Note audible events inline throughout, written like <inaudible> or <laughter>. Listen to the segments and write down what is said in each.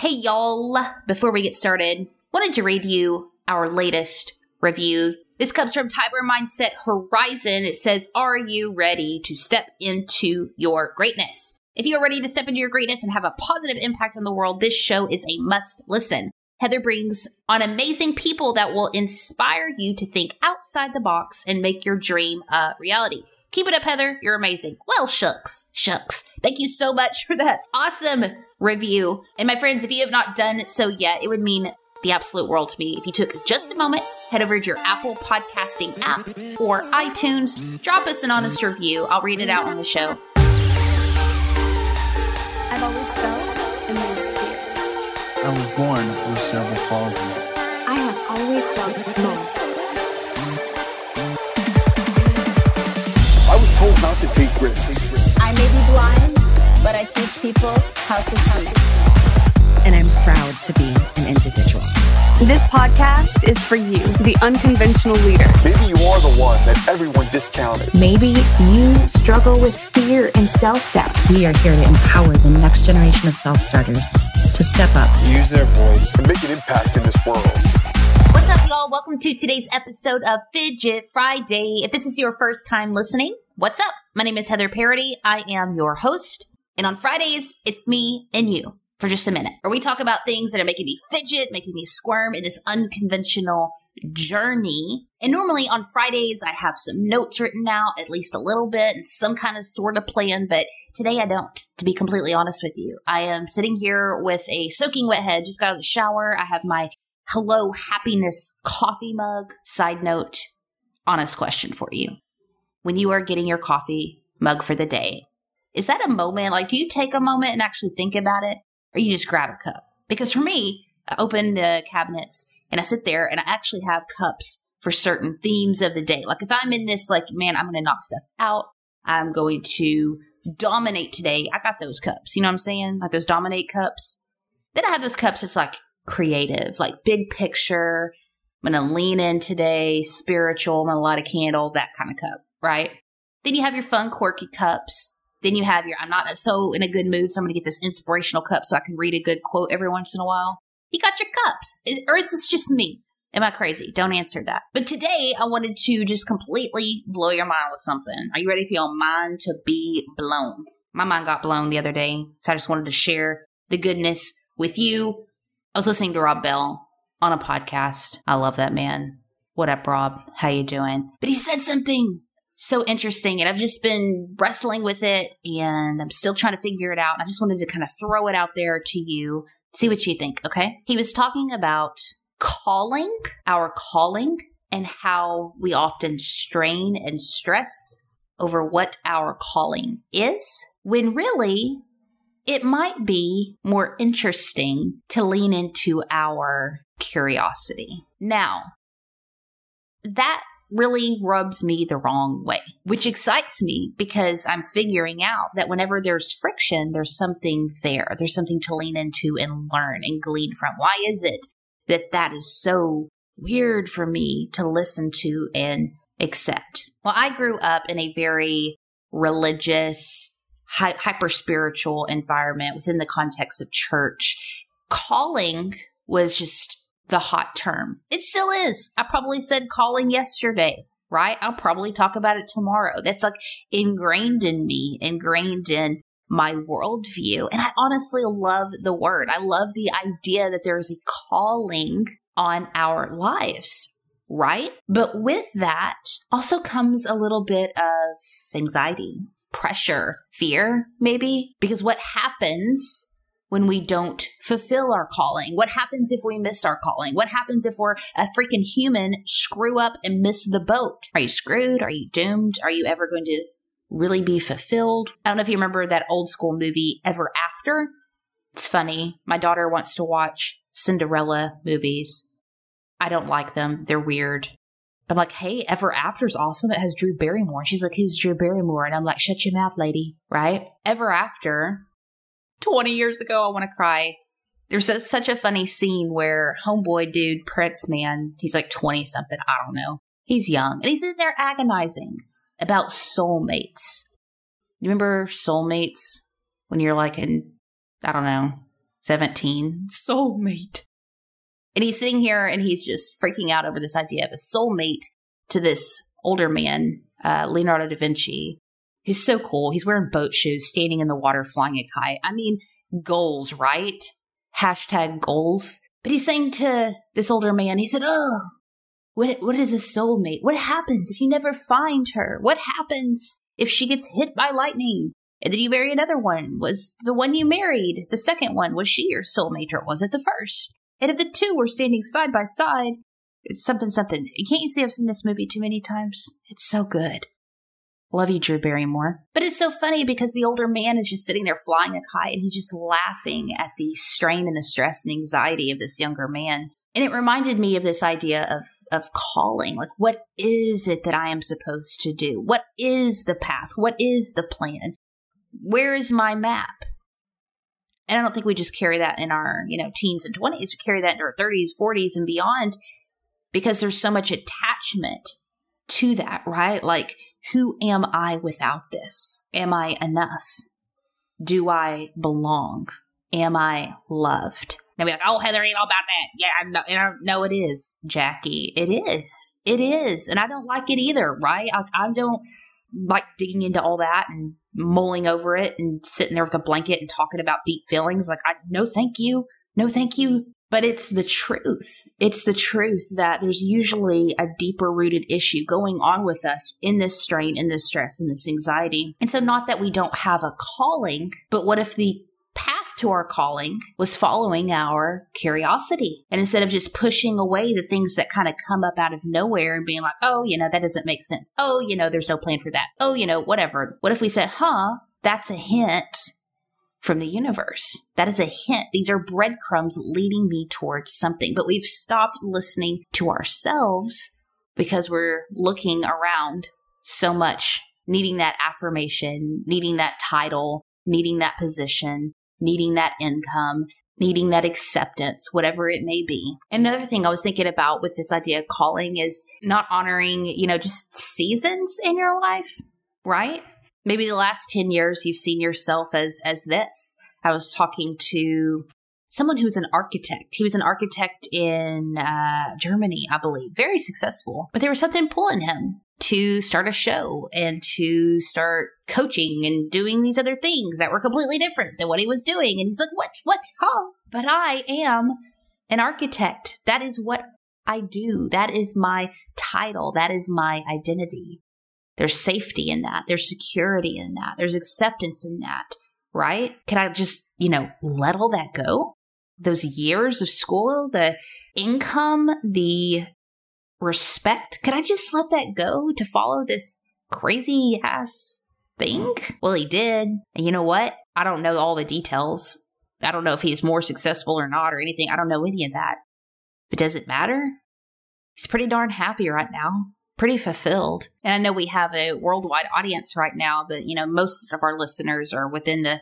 Hey, y'all. Before we get started, wanted to read you our latest review. This comes from Tiber Mindset Horizon. It says, Are you ready to step into your greatness? If you are ready to step into your greatness and have a positive impact on the world, this show is a must listen. Heather brings on amazing people that will inspire you to think outside the box and make your dream a reality. Keep it up, Heather. You're amazing. Well, shucks, shucks. Thank you so much for that awesome review. And my friends, if you have not done so yet, it would mean the absolute world to me if you took just a moment, head over to your Apple podcasting app or iTunes, drop us an honest review. I'll read it out on the show. I've always felt and lived fear. I was born with cerebral palsy. I have always felt small. I was told not to take risks. I may be blind, but I teach people how to see. and I'm proud to be an individual. This podcast is for you, the unconventional leader. Maybe you are the one that everyone discounted. Maybe you struggle with fear and self doubt. We are here to empower the next generation of self starters to step up. Use their voice. And make an impact in this world. What's up, y'all? Welcome to today's episode of Fidget Friday. If this is your first time listening, what's up? My name is Heather Parady. I am your host. And on Fridays, it's me and you for just a minute, where we talk about things that are making me fidget, making me squirm in this unconventional journey. And normally on Fridays, I have some notes written out, at least a little bit, and some kind of sort of plan, but today I don't, to be completely honest with you. I am sitting here with a soaking wet head, just got out of the shower. I have my Hello Happiness coffee mug. Side note, honest question for you. When you are getting your coffee mug for the day, is that a moment? Like, do you take a moment and actually think about it? Or you just grab a cup? Because for me, I open the cabinets and I sit there and I actually have cups for certain themes of the day. Like, if I'm in this, like, man, I'm going to knock stuff out, I'm going to dominate today, I got those cups. You know what I'm saying? Like those dominate cups. Then I have those cups that's like creative, like big picture. I'm going to lean in today, spiritual, I'm going to light a candle, that kind of cup, right? Then you have your fun, quirky cups. Then you have your, I'm not so in a good mood, so I'm going to get this inspirational cup so I can read a good quote every once in a while. You got your cups. Or is this just me? Am I crazy? Don't answer that. But today I wanted to just completely blow your mind with something. Are you ready for your mind to be blown? My mind got blown the other day, so I just wanted to share the goodness with you. I was listening to Rob Bell on a podcast. I love that man. What up, Rob? How you doing? But he said something so interesting, and I've just been wrestling with it, and I'm still trying to figure it out. I just wanted to kind of throw it out there to you, see what you think. Okay? He was talking about calling, our calling, and how we often strain and stress over what our calling is, when really it might be more interesting to lean into our curiosity. Now, that really rubs me the wrong way, which excites me because I'm figuring out that whenever there's friction, there's something there. There's something to lean into and learn and glean from. Why is it that that is so weird for me to listen to and accept? Well, I grew up in a very religious, hy- hyper spiritual environment within the context of church. Calling was just the hot term. It still is. I probably said calling yesterday, right? I'll probably talk about it tomorrow. That's like ingrained in me, ingrained in my worldview. And I honestly love the word. I love the idea that there is a calling on our lives, right? But with that also comes a little bit of anxiety, pressure, fear, maybe, because what happens when we don't fulfill our calling? What happens if we miss our calling? What happens if we're a freaking human, screw up and miss the boat? Are you screwed? Are you doomed? Are you ever going to really be fulfilled? I don't know if you remember that old school movie, Ever After. It's funny. My daughter wants to watch Cinderella movies. I don't like them. They're weird. I'm like, hey, Ever After's awesome. It has Drew Barrymore. She's like, who's Drew Barrymore? And I'm like, shut your mouth, lady. Right? Ever After 20 years ago. I want to cry. There's a, such a funny scene where homeboy dude, Prince man, he's like 20 something, I don't know. He's young and he's in there agonizing about soulmates. You remember soulmates when you're like in, I don't know, 17. Soulmate. And he's sitting here and he's just freaking out over this idea of a soulmate to this older man, uh, Leonardo da Vinci. He's so cool. He's wearing boat shoes, standing in the water, flying a kite. I mean, goals, right? Hashtag goals. But he's saying to this older man, he said, Oh, what, what is a soulmate? What happens if you never find her? What happens if she gets hit by lightning? And then you marry another one. Was the one you married, the second one, was she your soulmate or was it the first? And if the two were standing side by side, it's something, something. Can't you see I've seen this movie too many times? It's so good. Love you, Drew Barrymore. But it's so funny because the older man is just sitting there flying a kite and he's just laughing at the strain and the stress and anxiety of this younger man. And it reminded me of this idea of, of calling. Like, what is it that I am supposed to do? What is the path? What is the plan? Where is my map? And I don't think we just carry that in our, you know, teens and 20s. We carry that in our 30s, 40s, and beyond because there's so much attachment to that, right? Like, who am I without this? Am I enough? Do I belong? Am I loved? They'll be like, oh, Heather, ain't all about that. Yeah, I know, I know it is, Jackie. It is. It is. And I don't like it either, right? I, I don't like digging into all that and mulling over it and sitting there with a blanket and talking about deep feelings. Like, I no, thank you. No, thank you. But it's the truth. It's the truth that there's usually a deeper rooted issue going on with us in this strain, in this stress, in this anxiety. And so, not that we don't have a calling, but what if the path to our calling was following our curiosity. And instead of just pushing away the things that kind of come up out of nowhere and being like, oh, you know, that doesn't make sense. Oh, you know, there's no plan for that. Oh, you know, whatever. What if we said, huh, that's a hint from the universe. That is a hint. These are breadcrumbs leading me towards something. But we've stopped listening to ourselves because we're looking around so much, needing that affirmation, needing that title, needing that position, needing that income, needing that acceptance, whatever it may be. Another thing I was thinking about with this idea of calling is not honoring, you know, just seasons in your life, right? Maybe the last 10 years you've seen yourself as as this. I was talking to someone who's an architect. He was an architect in uh, Germany, I believe, very successful. But there was something pulling him to start a show and to start coaching and doing these other things that were completely different than what he was doing. And he's like, what, what, huh? But I am an architect. That is what I do. That is my title. That is my identity. There's safety in that. There's security in that. There's acceptance in that, right? Can I just, you know, let all that go? Those years of school, the income, the respect. Can I just let that go to follow this crazy ass thing? Well, he did. And you know what? I don't know all the details. I don't know if he's more successful or not or anything. I don't know any of that. But does it matter? He's pretty darn happy right now. Pretty fulfilled. And I know we have a worldwide audience right now, but you know, most of our listeners are within the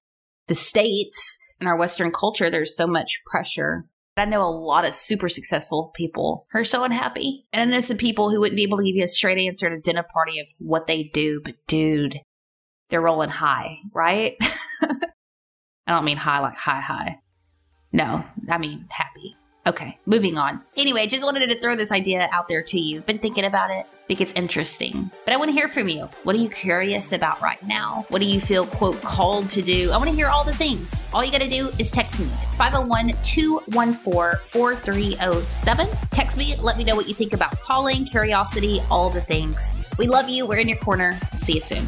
the states in our Western culture. There's so much pressure I know a lot of super successful people are so unhappy. And I know some people who wouldn't be able to give you a straight answer at a dinner party of what they do, but dude, they're rolling high, right? <laughs> I don't mean high like high, high. No, I mean happy. Okay, moving on. Anyway, just wanted to throw this idea out there to you. Been thinking about it. Think it's interesting. But I want to hear from you. What are you curious about right now? What do you feel, quote, called to do? I want to hear all the things. All you got to do is text me. It's 501 214 4307. Text me. Let me know what you think about calling, curiosity, all the things. We love you. We're in your corner. See you soon.